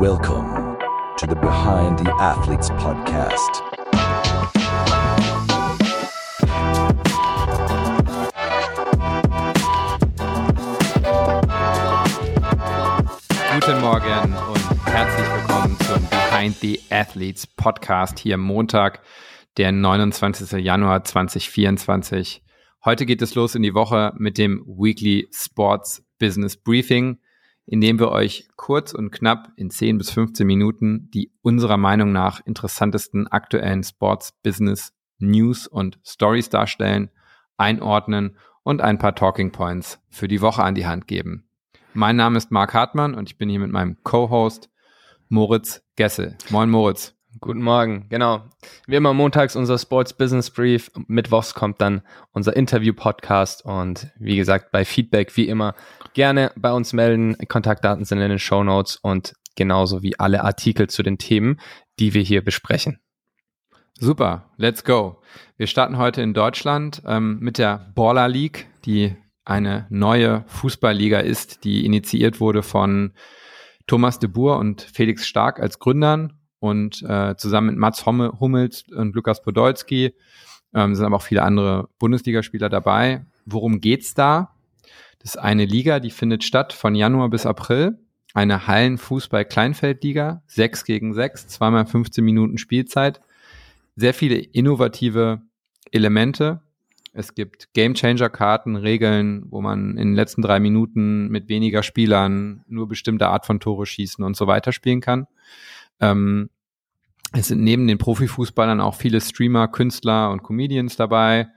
Welcome to the Behind the Athletes podcast. Guten Morgen und herzlich willkommen zum Behind the Athletes Podcast hier Montag, der 29. Januar 2024. Heute geht es los in die Woche mit dem Weekly Sports Business Briefing, in dem wir euch kurz und knapp in 10 bis 15 Minuten die unserer Meinung nach interessantesten aktuellen Sports Business News und Stories darstellen, einordnen und ein paar Talking Points für die Woche an die Hand geben. Mein Name ist Marc Hartmann und ich bin hier mit meinem Co-Host Moritz Gessel. Moin Moritz. Guten Morgen, genau. Wie immer montags unser Sports Business Brief, mittwochs kommt dann unser Interview-Podcast und wie gesagt, bei Feedback wie immer gerne bei uns melden. Kontaktdaten sind in den Show Notes und genauso wie alle Artikel zu den Themen, die wir hier besprechen. Super, let's go. Wir starten heute in Deutschland ähm, mit der Baller League, die eine neue Fußballliga ist, die initiiert wurde von Thomas de Boer und Felix Stark als Gründern und äh, zusammen mit Mats Hummels und Lukas Podolski ähm, sind aber auch viele andere Bundesligaspieler dabei. Worum geht's da? Das ist eine Liga, die findet statt von Januar bis April. Eine Hallenfußball-Kleinfeldliga, 6 gegen 6, zweimal 15 Minuten Spielzeit. Sehr viele innovative Elemente. Es gibt Game-Changer-Karten, Regeln, wo man in den letzten drei Minuten mit weniger Spielern nur bestimmte Art von Tore schießen und so weiter spielen kann. Ähm, es sind neben den Profifußballern auch viele Streamer, Künstler und Comedians dabei.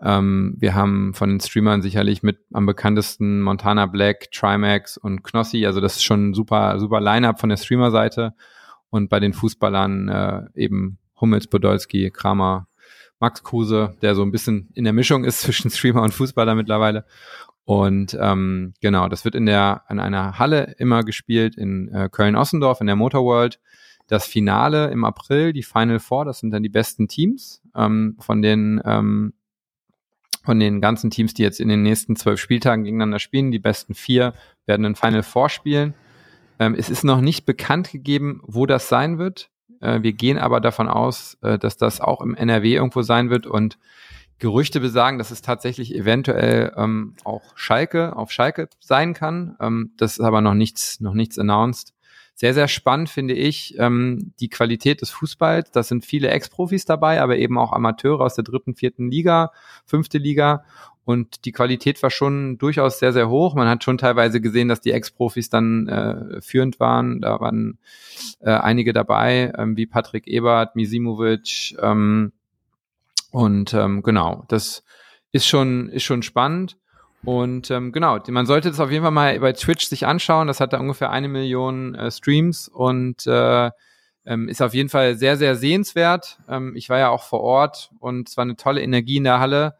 Ähm, wir haben von den Streamern sicherlich mit am bekanntesten Montana Black, Trimax und Knossi. Also das ist schon ein super, super Line-up von der Streamer-Seite. Und bei den Fußballern äh, eben Hummels, Podolski, Kramer, Max Kruse, der so ein bisschen in der Mischung ist zwischen Streamer und Fußballer mittlerweile. Und ähm, genau, das wird in der an einer Halle immer gespielt in äh, Köln-Ossendorf in der Motorworld. Das Finale im April, die Final Four, das sind dann die besten Teams ähm, von den ähm, von den ganzen Teams, die jetzt in den nächsten zwölf Spieltagen gegeneinander spielen. Die besten vier werden ein Final Four spielen. Ähm, es ist noch nicht bekannt gegeben, wo das sein wird. Äh, wir gehen aber davon aus, äh, dass das auch im NRW irgendwo sein wird und Gerüchte besagen, dass es tatsächlich eventuell ähm, auch Schalke auf Schalke sein kann. Ähm, das ist aber noch nichts, noch nichts announced. Sehr, sehr spannend finde ich ähm, die Qualität des Fußballs. Das sind viele Ex-Profis dabei, aber eben auch Amateure aus der dritten, vierten Liga, fünfte Liga. Und die Qualität war schon durchaus sehr, sehr hoch. Man hat schon teilweise gesehen, dass die Ex-Profis dann äh, führend waren. Da waren äh, einige dabei, ähm, wie Patrick Ebert, Misimovic, ähm, und ähm, genau, das ist schon, ist schon spannend. Und ähm, genau, man sollte das auf jeden Fall mal bei Twitch sich anschauen. Das hat da ungefähr eine Million äh, Streams und äh, ähm, ist auf jeden Fall sehr, sehr sehenswert. Ähm, ich war ja auch vor Ort und es war eine tolle Energie in der Halle.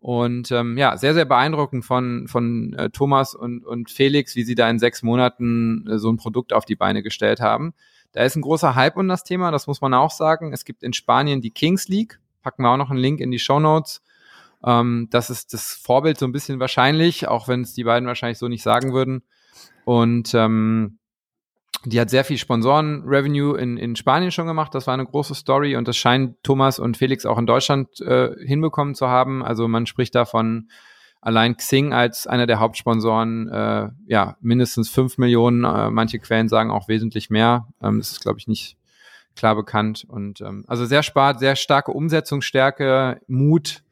Und ähm, ja, sehr, sehr beeindruckend von, von äh, Thomas und, und Felix, wie sie da in sechs Monaten äh, so ein Produkt auf die Beine gestellt haben. Da ist ein großer Hype um das Thema, das muss man auch sagen. Es gibt in Spanien die Kings League packen wir auch noch einen Link in die Show Notes. Ähm, das ist das Vorbild so ein bisschen wahrscheinlich, auch wenn es die beiden wahrscheinlich so nicht sagen würden. Und ähm, die hat sehr viel Sponsoren-Revenue in, in Spanien schon gemacht. Das war eine große Story und das scheint Thomas und Felix auch in Deutschland äh, hinbekommen zu haben. Also man spricht davon allein Xing als einer der Hauptsponsoren, äh, ja, mindestens fünf Millionen. Äh, manche Quellen sagen auch wesentlich mehr. Ähm, das ist, glaube ich, nicht klar bekannt. Und ähm, also sehr spart, sehr starke Umsetzungsstärke, Mut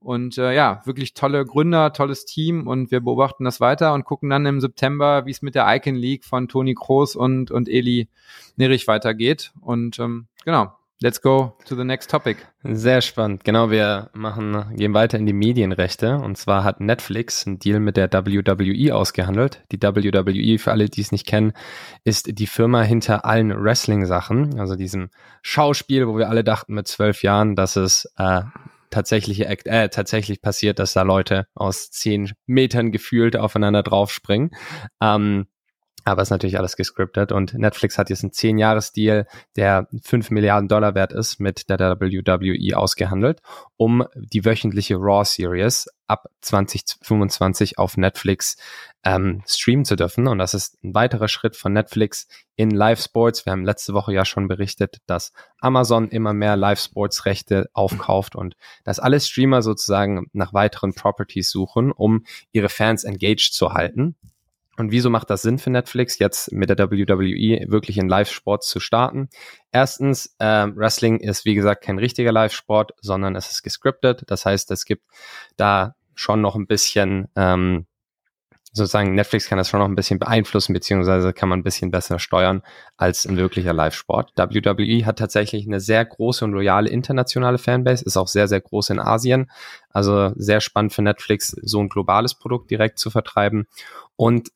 und äh, ja, wirklich tolle Gründer, tolles Team und wir beobachten das weiter und gucken dann im September, wie es mit der Icon League von Toni Kroos und, und Eli Nerich weitergeht. Und ähm, genau, Let's go to the next topic. Sehr spannend. Genau, wir machen, gehen weiter in die Medienrechte. Und zwar hat Netflix einen Deal mit der WWE ausgehandelt. Die WWE, für alle, die es nicht kennen, ist die Firma hinter allen Wrestling-Sachen. Also diesem Schauspiel, wo wir alle dachten mit zwölf Jahren, dass es äh, tatsächlich, äh, tatsächlich passiert, dass da Leute aus zehn Metern gefühlt aufeinander draufspringen. Ähm, Aber es ist natürlich alles gescriptet und Netflix hat jetzt einen 10-Jahres-Deal, der 5 Milliarden Dollar wert ist, mit der WWE ausgehandelt, um die wöchentliche Raw Series ab 2025 auf Netflix ähm, streamen zu dürfen. Und das ist ein weiterer Schritt von Netflix in Live-Sports. Wir haben letzte Woche ja schon berichtet, dass Amazon immer mehr Live-Sports-Rechte aufkauft und dass alle Streamer sozusagen nach weiteren Properties suchen, um ihre Fans engaged zu halten. Und wieso macht das Sinn für Netflix, jetzt mit der WWE wirklich in Live-Sport zu starten? Erstens, äh, Wrestling ist wie gesagt kein richtiger Live-Sport, sondern es ist gescriptet. Das heißt, es gibt da schon noch ein bisschen, ähm, sozusagen Netflix kann das schon noch ein bisschen beeinflussen, beziehungsweise kann man ein bisschen besser steuern als ein wirklicher Live-Sport. WWE hat tatsächlich eine sehr große und loyale internationale Fanbase, ist auch sehr, sehr groß in Asien. Also sehr spannend für Netflix, so ein globales Produkt direkt zu vertreiben. Und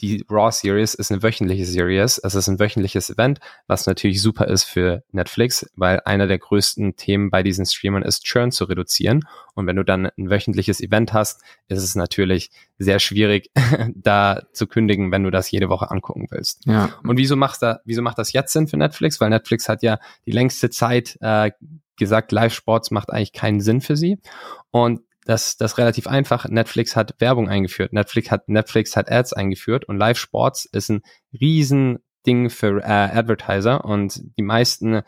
die Raw Series ist eine wöchentliche Series. Es ist ein wöchentliches Event, was natürlich super ist für Netflix, weil einer der größten Themen bei diesen Streamern ist, Churn zu reduzieren. Und wenn du dann ein wöchentliches Event hast, ist es natürlich sehr schwierig, da zu kündigen, wenn du das jede Woche angucken willst. Ja. Und wieso macht, da, wieso macht das jetzt Sinn für Netflix? Weil Netflix hat ja die längste Zeit äh, gesagt, Live-Sports macht eigentlich keinen Sinn für sie. Und das, das relativ einfach. Netflix hat Werbung eingeführt. Netflix hat, Netflix hat Ads eingeführt und Live Sports ist ein riesen Ding für äh, Advertiser und die meisten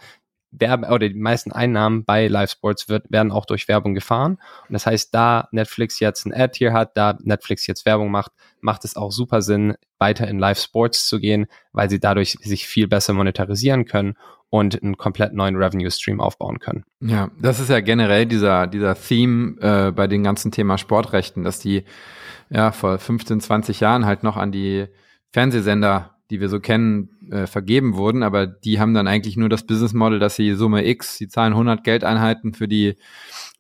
Werbe oder die meisten Einnahmen bei Live Sports wird, werden auch durch Werbung gefahren. Und das heißt, da Netflix jetzt ein Ad hier hat, da Netflix jetzt Werbung macht, macht es auch super Sinn, weiter in Live Sports zu gehen, weil sie dadurch sich viel besser monetarisieren können und einen komplett neuen Revenue Stream aufbauen können. Ja, das ist ja generell dieser, dieser Theme äh, bei den ganzen Thema Sportrechten, dass die ja vor 15, 20 Jahren halt noch an die Fernsehsender, die wir so kennen, äh, vergeben wurden, aber die haben dann eigentlich nur das Business Model, dass sie Summe X, sie zahlen 100 Geldeinheiten für die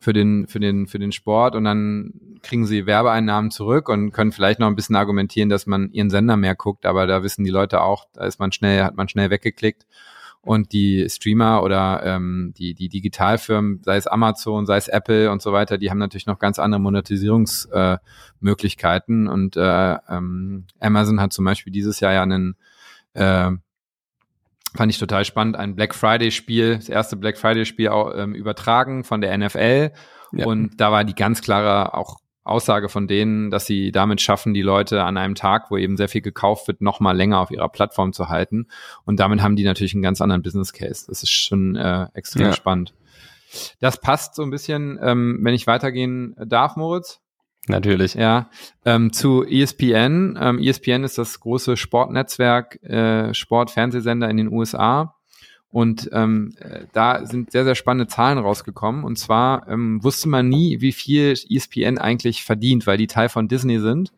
für den für den für den Sport und dann kriegen sie Werbeeinnahmen zurück und können vielleicht noch ein bisschen argumentieren, dass man ihren Sender mehr guckt, aber da wissen die Leute auch, da ist man schnell hat man schnell weggeklickt und die Streamer oder ähm, die, die Digitalfirmen, sei es Amazon, sei es Apple und so weiter, die haben natürlich noch ganz andere Monetisierungsmöglichkeiten. Äh, und äh, ähm, Amazon hat zum Beispiel dieses Jahr ja einen äh, fand ich total spannend, ein Black Friday-Spiel, das erste Black Friday-Spiel auch ähm, übertragen von der NFL. Ja. Und da war die ganz klare auch Aussage von denen, dass sie damit schaffen, die Leute an einem Tag, wo eben sehr viel gekauft wird, noch mal länger auf ihrer Plattform zu halten. Und damit haben die natürlich einen ganz anderen Business Case. Das ist schon äh, extrem ja. spannend. Das passt so ein bisschen, ähm, wenn ich weitergehen darf, Moritz. Natürlich. Ja, ähm, zu ESPN. Ähm, ESPN ist das große Sportnetzwerk, äh, Sportfernsehsender in den USA. Und ähm, äh, da sind sehr, sehr spannende Zahlen rausgekommen. Und zwar ähm, wusste man nie, wie viel ESPN eigentlich verdient, weil die Teil von Disney sind.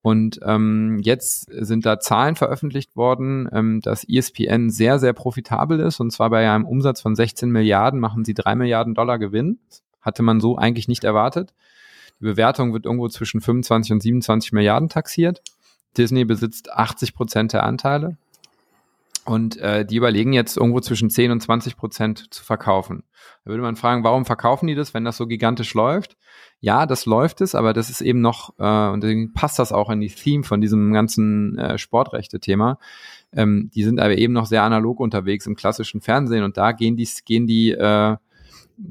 Und ähm, jetzt sind da Zahlen veröffentlicht worden, ähm, dass ESPN sehr, sehr profitabel ist. Und zwar bei einem Umsatz von 16 Milliarden machen sie drei Milliarden Dollar Gewinn. Hatte man so eigentlich nicht erwartet. Die Bewertung wird irgendwo zwischen 25 und 27 Milliarden taxiert. Disney besitzt 80 Prozent der Anteile. Und äh, die überlegen jetzt irgendwo zwischen 10 und 20 Prozent zu verkaufen. Da würde man fragen, warum verkaufen die das, wenn das so gigantisch läuft? Ja, das läuft es, aber das ist eben noch, äh, und deswegen passt das auch in die Theme von diesem ganzen äh, Sportrechte-Thema. Ähm, die sind aber eben noch sehr analog unterwegs im klassischen Fernsehen und da gehen die, gehen die, äh,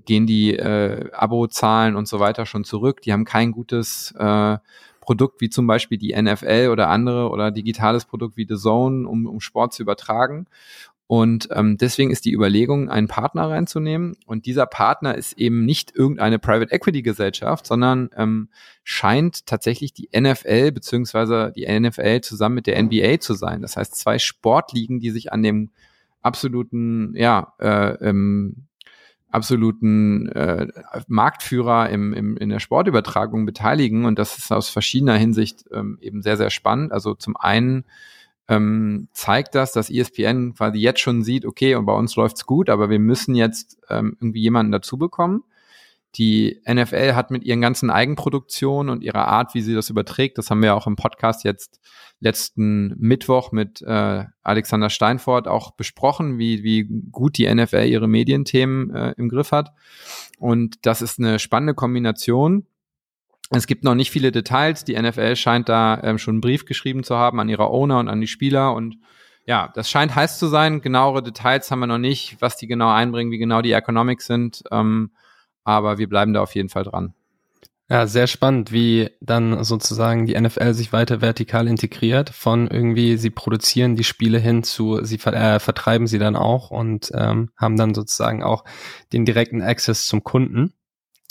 gehen die äh, Abozahlen und so weiter schon zurück. Die haben kein gutes äh, Produkt wie zum Beispiel die NFL oder andere oder digitales Produkt wie The Zone, um, um Sport zu übertragen. Und ähm, deswegen ist die Überlegung, einen Partner reinzunehmen. Und dieser Partner ist eben nicht irgendeine Private Equity Gesellschaft, sondern ähm, scheint tatsächlich die NFL beziehungsweise die NFL zusammen mit der NBA zu sein. Das heißt, zwei Sportligen, die sich an dem absoluten, ja, äh, ähm, absoluten äh, Marktführer im, im, in der Sportübertragung beteiligen. Und das ist aus verschiedener Hinsicht ähm, eben sehr, sehr spannend. Also zum einen ähm, zeigt das, dass ESPN quasi jetzt schon sieht, okay, und bei uns läuft's gut, aber wir müssen jetzt ähm, irgendwie jemanden dazu bekommen. Die NFL hat mit ihren ganzen Eigenproduktionen und ihrer Art, wie sie das überträgt, das haben wir auch im Podcast jetzt letzten Mittwoch mit äh, Alexander Steinfort auch besprochen, wie, wie gut die NFL ihre Medienthemen äh, im Griff hat. Und das ist eine spannende Kombination. Es gibt noch nicht viele Details. Die NFL scheint da ähm, schon einen Brief geschrieben zu haben an ihre Owner und an die Spieler. Und ja, das scheint heiß zu sein. Genauere Details haben wir noch nicht, was die genau einbringen, wie genau die Economics sind. Ähm, aber wir bleiben da auf jeden Fall dran. Ja, sehr spannend, wie dann sozusagen die NFL sich weiter vertikal integriert, von irgendwie, sie produzieren die Spiele hin zu, sie äh, vertreiben sie dann auch und ähm, haben dann sozusagen auch den direkten Access zum Kunden.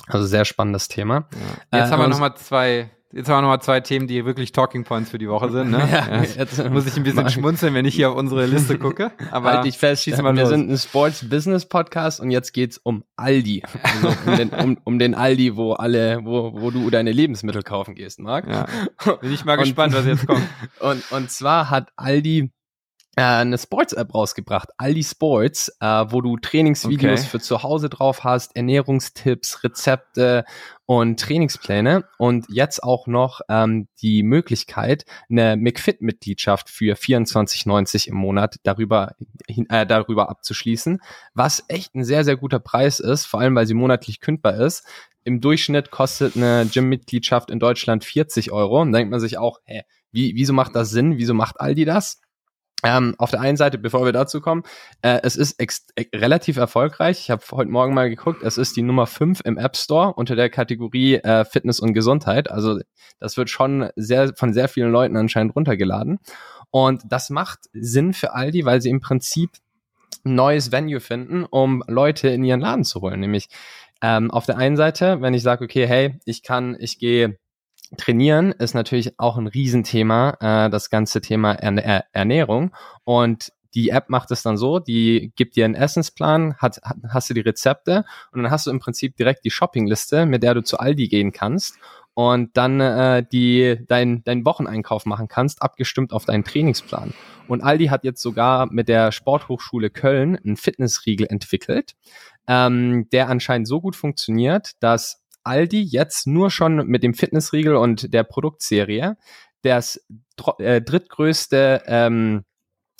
Also sehr spannendes Thema. Ja. Jetzt äh, haben wir nochmal zwei Jetzt haben wir nochmal zwei Themen, die wirklich Talking Points für die Woche sind. Ne? Ja, jetzt muss ich ein bisschen schmunzeln, wenn ich hier auf unsere Liste gucke. Aber halt dich fest, schieß mal wir los. sind ein Sports Business Podcast und jetzt geht's um Aldi. Also um, den, um, um den Aldi, wo alle, wo, wo du deine Lebensmittel kaufen gehst, Marc. Ja. Bin ich mal gespannt, was jetzt kommt. Und, und zwar hat Aldi äh, eine Sports-App rausgebracht, Aldi Sports, äh, wo du Trainingsvideos okay. für zu Hause drauf hast, Ernährungstipps, Rezepte und Trainingspläne und jetzt auch noch ähm, die Möglichkeit, eine McFit-Mitgliedschaft für 24,90 im Monat darüber, äh, darüber abzuschließen, was echt ein sehr, sehr guter Preis ist, vor allem weil sie monatlich kündbar ist. Im Durchschnitt kostet eine Gym-Mitgliedschaft in Deutschland 40 Euro. Und denkt man sich auch, hä, wie, wieso macht das Sinn? Wieso macht Aldi das? Ähm, auf der einen Seite, bevor wir dazu kommen, äh, es ist äh, relativ erfolgreich. Ich habe heute Morgen mal geguckt, es ist die Nummer 5 im App Store unter der Kategorie äh, Fitness und Gesundheit. Also das wird schon sehr von sehr vielen Leuten anscheinend runtergeladen. Und das macht Sinn für Aldi, weil sie im Prinzip ein neues Venue finden, um Leute in ihren Laden zu holen. Nämlich ähm, auf der einen Seite, wenn ich sage, okay, hey, ich kann, ich gehe Trainieren ist natürlich auch ein Riesenthema, äh, das ganze Thema Erne Ernährung. Und die App macht es dann so, die gibt dir einen Essensplan, hat, hast du die Rezepte und dann hast du im Prinzip direkt die Shoppingliste, mit der du zu Aldi gehen kannst und dann äh, die dein, dein Wocheneinkauf machen kannst, abgestimmt auf deinen Trainingsplan. Und Aldi hat jetzt sogar mit der Sporthochschule Köln einen Fitnessriegel entwickelt, ähm, der anscheinend so gut funktioniert, dass Aldi jetzt nur schon mit dem Fitnessriegel und der Produktserie das äh, drittgrößte ähm,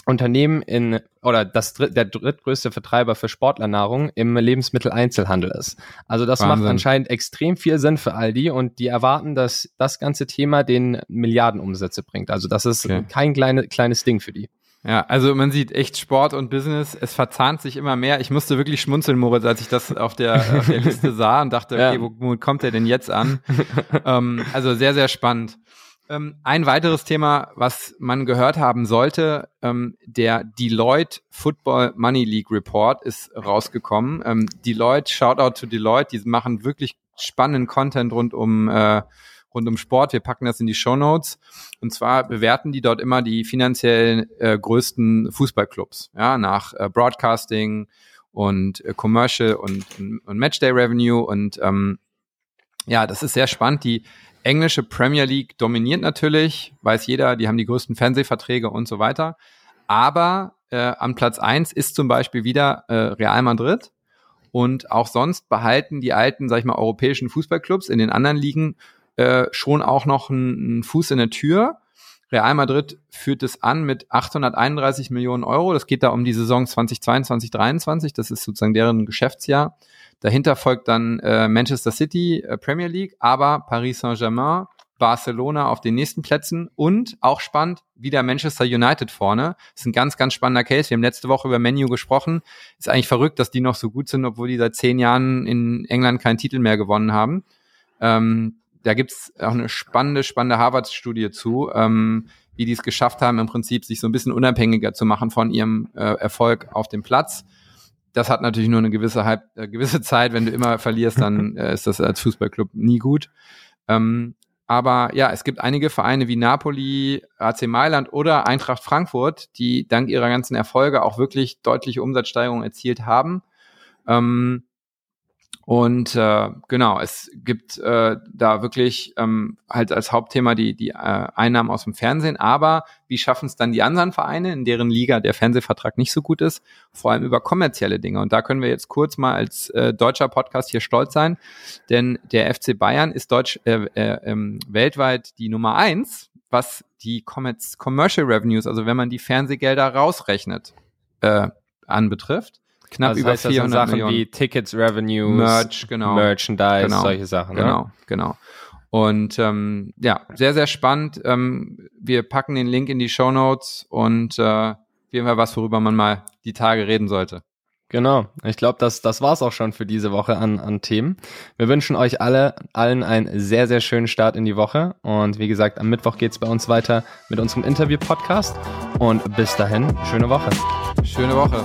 Unternehmen in oder das dritt, der drittgrößte Vertreiber für Sportlernahrung im Lebensmitteleinzelhandel ist. Also das Wahnsinn. macht anscheinend extrem viel Sinn für Aldi und die erwarten, dass das ganze Thema den Milliardenumsätze bringt. Also das ist okay. kein kleine, kleines Ding für die. Ja, also man sieht echt Sport und Business, es verzahnt sich immer mehr. Ich musste wirklich schmunzeln, Moritz, als ich das auf der, auf der Liste sah und dachte, okay, ja. wo, wo kommt der denn jetzt an? ähm, also sehr, sehr spannend. Ähm, ein weiteres Thema, was man gehört haben sollte, ähm, der Deloitte Football Money League Report ist rausgekommen. Ähm, Deloitte, Shoutout to Deloitte, die machen wirklich spannenden Content rund um äh, rund um Sport. Wir packen das in die Show Notes. Und zwar bewerten die dort immer die finanziell äh, größten Fußballclubs, ja, nach äh, Broadcasting und äh, Commercial und, und, und Matchday Revenue. Und ähm, ja, das ist sehr spannend. Die englische Premier League dominiert natürlich, weiß jeder, die haben die größten Fernsehverträge und so weiter. Aber äh, an Platz eins ist zum Beispiel wieder äh, Real Madrid. Und auch sonst behalten die alten, sag ich mal, europäischen Fußballclubs in den anderen Ligen äh, schon auch noch einen Fuß in der Tür. Real Madrid führt es an mit 831 Millionen Euro. Das geht da um die Saison 2022, 2023. Das ist sozusagen deren Geschäftsjahr. Dahinter folgt dann äh, Manchester City, äh, Premier League, aber Paris Saint-Germain, Barcelona auf den nächsten Plätzen und auch spannend, wieder Manchester United vorne. Das ist ein ganz, ganz spannender Case. Wir haben letzte Woche über Menu gesprochen. Ist eigentlich verrückt, dass die noch so gut sind, obwohl die seit zehn Jahren in England keinen Titel mehr gewonnen haben. Ähm, da gibt's auch eine spannende, spannende Harvard-Studie zu, ähm, wie die es geschafft haben, im Prinzip sich so ein bisschen unabhängiger zu machen von ihrem äh, Erfolg auf dem Platz. Das hat natürlich nur eine gewisse, Halb, äh, gewisse Zeit. Wenn du immer verlierst, dann äh, ist das als Fußballclub nie gut. Ähm, aber ja, es gibt einige Vereine wie Napoli, AC Mailand oder Eintracht Frankfurt, die dank ihrer ganzen Erfolge auch wirklich deutliche Umsatzsteigerungen erzielt haben. Ähm, und äh, genau, es gibt äh, da wirklich ähm, halt als Hauptthema die, die äh, Einnahmen aus dem Fernsehen, aber wie schaffen es dann die anderen Vereine, in deren Liga der Fernsehvertrag nicht so gut ist, vor allem über kommerzielle Dinge. Und da können wir jetzt kurz mal als äh, deutscher Podcast hier stolz sein, denn der FC Bayern ist deutsch äh, äh, ähm, weltweit die Nummer eins, was die Commercial Revenues, also wenn man die Fernsehgelder rausrechnet, äh, anbetrifft knapp also über heißt, 400 Sachen Millionen. wie Tickets, Revenue, Merch, genau. Merchandise, genau. solche Sachen. Genau, ne? genau. Und ähm, ja, sehr, sehr spannend. Ähm, wir packen den Link in die Show Notes und äh, jeden Fall was, worüber man mal die Tage reden sollte. Genau. Ich glaube, das, das war's auch schon für diese Woche an, an Themen. Wir wünschen euch alle, allen einen sehr, sehr schönen Start in die Woche. Und wie gesagt, am Mittwoch geht's bei uns weiter mit unserem Interview-Podcast. Und bis dahin, schöne Woche. Schöne Woche.